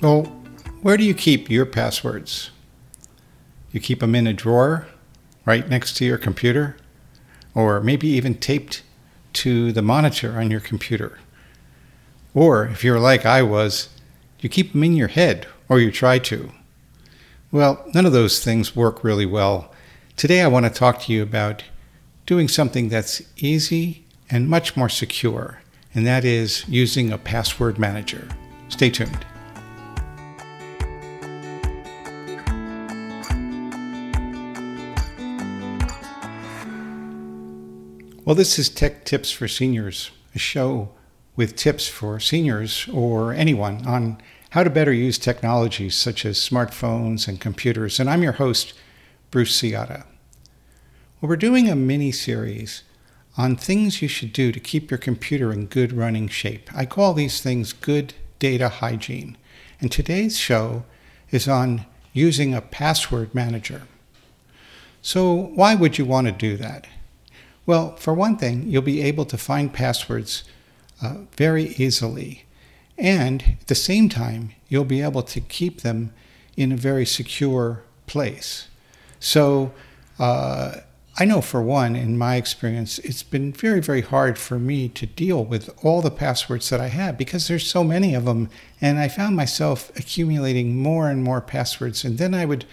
Well, where do you keep your passwords? You keep them in a drawer right next to your computer, or maybe even taped to the monitor on your computer. Or if you're like I was, you keep them in your head, or you try to. Well, none of those things work really well. Today I want to talk to you about doing something that's easy and much more secure, and that is using a password manager. Stay tuned. Well, this is Tech Tips for Seniors, a show with tips for seniors or anyone on how to better use technologies such as smartphones and computers. And I'm your host, Bruce Ciotta. Well, we're doing a mini series on things you should do to keep your computer in good running shape. I call these things good data hygiene. And today's show is on using a password manager. So, why would you want to do that? Well, for one thing, you'll be able to find passwords uh, very easily. And at the same time, you'll be able to keep them in a very secure place. So, uh, I know for one, in my experience, it's been very, very hard for me to deal with all the passwords that I have because there's so many of them. And I found myself accumulating more and more passwords, and then I would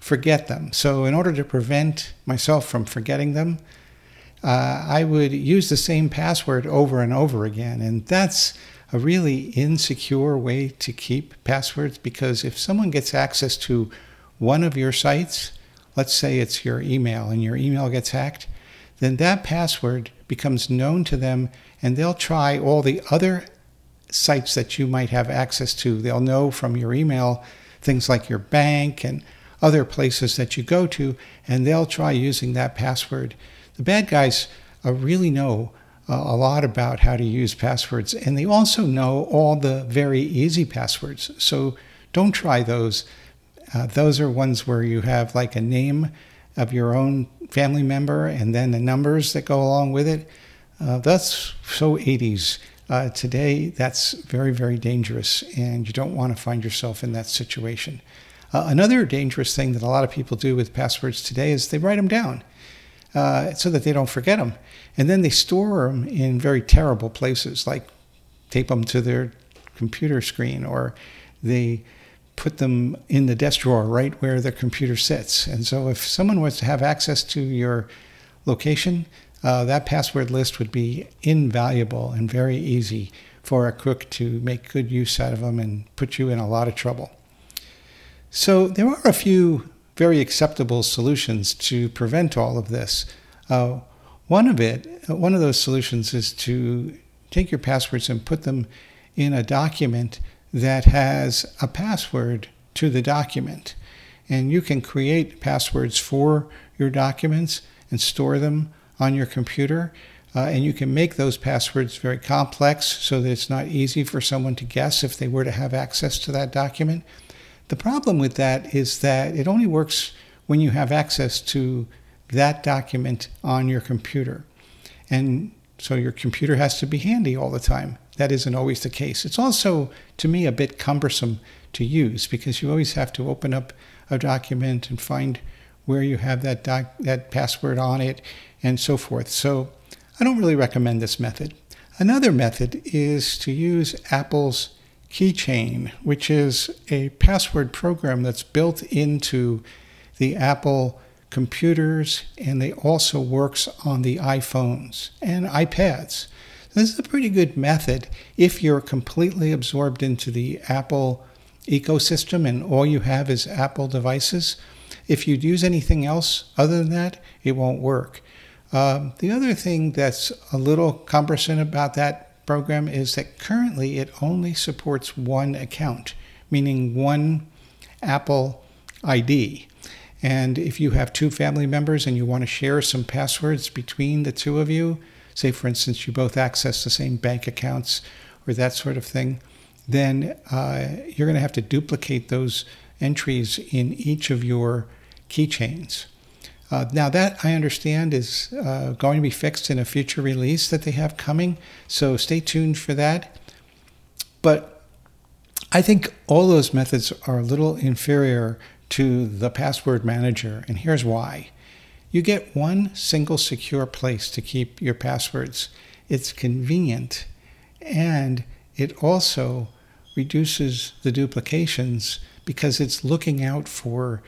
forget them. So, in order to prevent myself from forgetting them, uh, I would use the same password over and over again. And that's a really insecure way to keep passwords because if someone gets access to one of your sites, let's say it's your email and your email gets hacked, then that password becomes known to them and they'll try all the other sites that you might have access to. They'll know from your email things like your bank and other places that you go to, and they'll try using that password the bad guys uh, really know uh, a lot about how to use passwords, and they also know all the very easy passwords. So don't try those. Uh, those are ones where you have like a name of your own family member and then the numbers that go along with it. Uh, that's so 80s. Uh, today, that's very, very dangerous, and you don't want to find yourself in that situation. Uh, another dangerous thing that a lot of people do with passwords today is they write them down uh, so that they don't forget them. And then they store them in very terrible places, like tape them to their computer screen, or they put them in the desk drawer right where the computer sits. And so if someone was to have access to your location, uh, that password list would be invaluable and very easy for a crook to make good use out of them and put you in a lot of trouble. So there are a few very acceptable solutions to prevent all of this. Uh, one of it, uh, one of those solutions is to take your passwords and put them in a document that has a password to the document. And you can create passwords for your documents and store them on your computer. Uh, and you can make those passwords very complex so that it's not easy for someone to guess if they were to have access to that document. The problem with that is that it only works when you have access to that document on your computer. And so your computer has to be handy all the time. That isn't always the case. It's also, to me, a bit cumbersome to use because you always have to open up a document and find where you have that, doc- that password on it and so forth. So I don't really recommend this method. Another method is to use Apple's Keychain, which is a password program that's built into the Apple computers and they also works on the iPhones and iPads. This is a pretty good method if you're completely absorbed into the Apple ecosystem and all you have is Apple devices. If you'd use anything else other than that, it won't work. Um, the other thing that's a little cumbersome about that program is that currently it only supports one account, meaning one Apple ID. And if you have two family members and you want to share some passwords between the two of you, say for instance you both access the same bank accounts or that sort of thing, then uh, you're going to have to duplicate those entries in each of your keychains. Uh, now, that I understand is uh, going to be fixed in a future release that they have coming, so stay tuned for that. But I think all those methods are a little inferior to the password manager, and here's why. You get one single secure place to keep your passwords. It's convenient and it also reduces the duplications because it's looking out for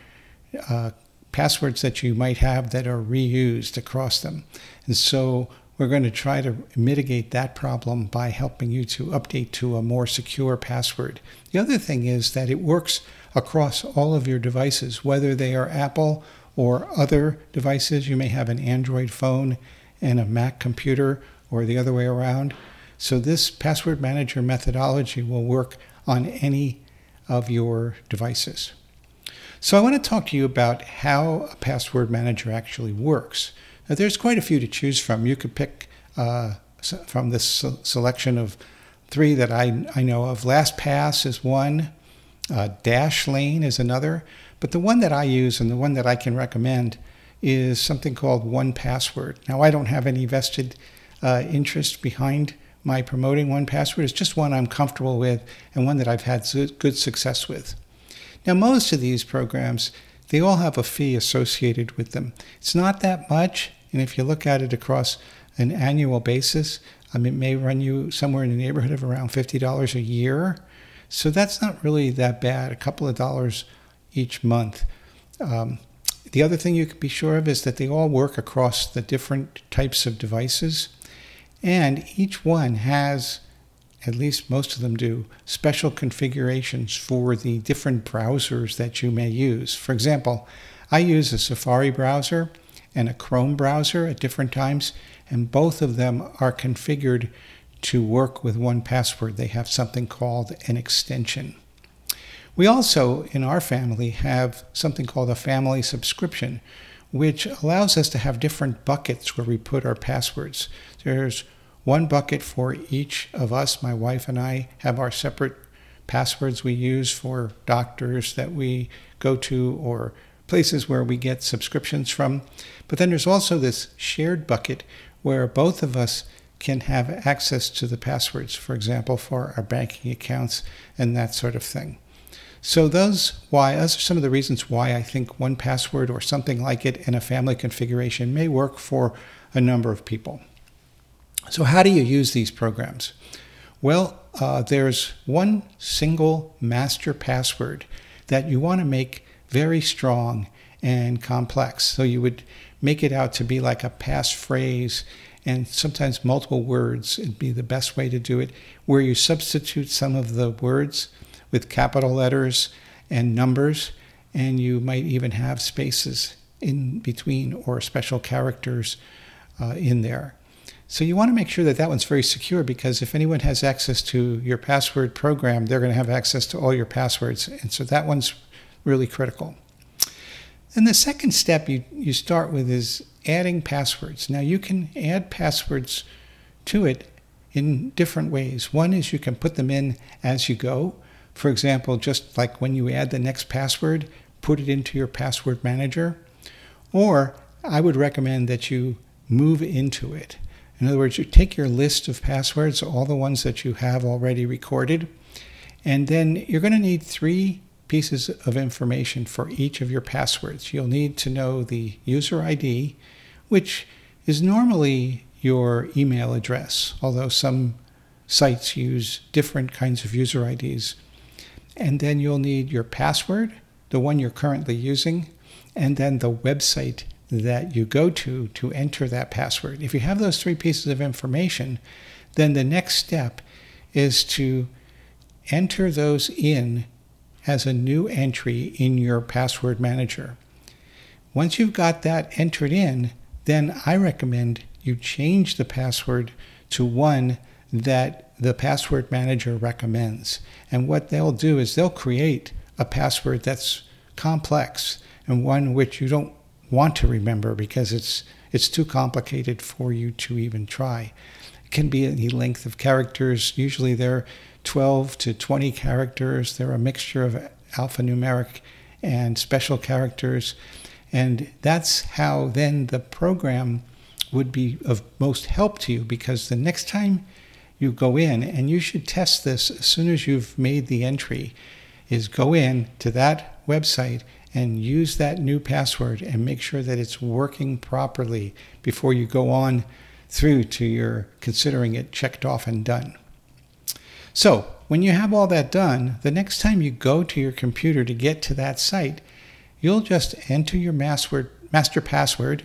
uh, passwords that you might have that are reused across them. And so we're going to try to mitigate that problem by helping you to update to a more secure password. The other thing is that it works across all of your devices, whether they are Apple or other devices. You may have an Android phone and a Mac computer, or the other way around. So, this password manager methodology will work on any of your devices. So, I want to talk to you about how a password manager actually works. Now, there's quite a few to choose from. You could pick uh, from this selection of three that I, I know of. LastPass is one, uh, Dashlane is another. But the one that I use and the one that I can recommend is something called 1Password. Now, I don't have any vested uh, interest behind my promoting 1Password. It's just one I'm comfortable with and one that I've had good success with. Now, most of these programs, they all have a fee associated with them. It's not that much, and if you look at it across an annual basis, it may run you somewhere in the neighborhood of around $50 a year. So that's not really that bad, a couple of dollars each month. Um, the other thing you can be sure of is that they all work across the different types of devices, and each one has, at least most of them do, special configurations for the different browsers that you may use. For example, I use a Safari browser and a Chrome browser at different times, and both of them are configured to work with 1Password. They have something called an extension. We also, in our family, have something called a family subscription, which allows us to have different buckets where we put our passwords. There's one bucket for each of us. My wife and I have our separate passwords we use for doctors that we go to or places where we get subscriptions from. But then there's also this shared bucket where both of us can have access to the passwords, for example, for our banking accounts and that sort of thing. So those why those are some of the reasons why I think 1Password or something like it in a family configuration may work for a number of people. So how do you use these programs? Well, uh, there's one single master password that you want to make very strong and complex. So you would make it out to be like a passphrase and sometimes multiple words. It'd be the best way to do it, where you substitute some of the words with capital letters and numbers, and you might even have spaces in between or special characters uh, in there. So you want to make sure that that one's very secure because if anyone has access to your password program, they're going to have access to all your passwords. And so that one's really critical. And the second step you, you start with is adding passwords. Now you can add passwords to it in different ways. One is you can put them in as you go. For example, just like when you add the next password, put it into your password manager. Or I would recommend that you move into it. In other words, you take your list of passwords, all the ones that you have already recorded, and then you're going to need three pieces of information for each of your passwords. You'll need to know the user ID, which is normally your email address, although some sites use different kinds of user IDs. And then you'll need your password, the one you're currently using, and then the website that you go to to enter that password. If you have those three pieces of information, then the next step is to enter those in as a new entry in your password manager. Once you've got that entered in, then I recommend you change the password to one that the password manager recommends. And what they'll do is they'll create a password that's complex and one which you don't want to remember because it's it's too complicated for you to even try. It can be any length of characters. Usually they're 12 to 20 characters. They're a mixture of alphanumeric and special characters. And that's how then the program would be of most help to you because the next time you go in, and you should test this as soon as you've made the entry, is go in to that website and use that new password and make sure that it's working properly before you go on through to your considering it checked off and done. So, when you have all that done, the next time you go to your computer to get to that site, you'll just enter your master, password.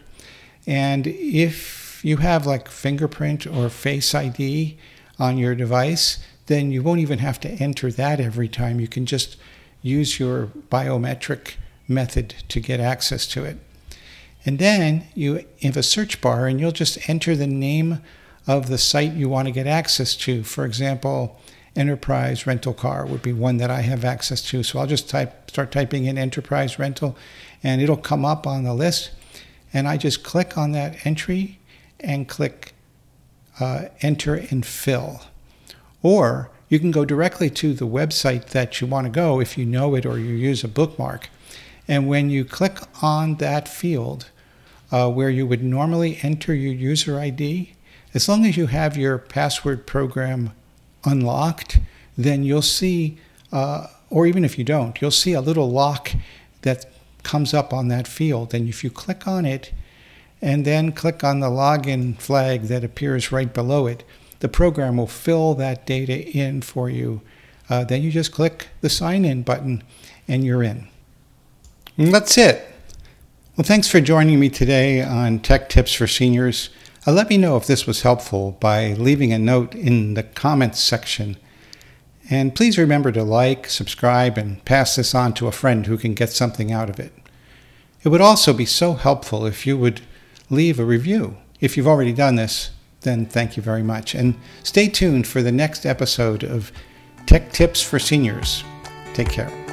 And if you have like fingerprint or face ID on your device, then you won't even have to enter that every time. You can just use your biometric method to get access to it. And then you have a search bar and you'll just enter the name of the site you want to get access to. For example, enterprise rental car would be one that I have access to. So I'll just type start typing in enterprise rental and it'll come up on the list. And I just click on that entry and click uh, enter and fill. Or you can go directly to the website that you want to go if you know it or you use a bookmark. And when you click on that field uh, where you would normally enter your user ID, as long as you have your password program unlocked, then you'll see, uh, or even if you don't, you'll see a little lock that comes up on that field. And if you click on it and then click on the login flag that appears right below it, the program will fill that data in for you. Uh, then you just click the sign in button and you're in. And that's it. Well, thanks for joining me today on Tech Tips for Seniors. Uh, let me know if this was helpful by leaving a note in the comments section. And please remember to like, subscribe, and pass this on to a friend who can get something out of it. It would also be so helpful if you would leave a review. If you've already done this, then thank you very much. And stay tuned for the next episode of Tech Tips for Seniors. Take care.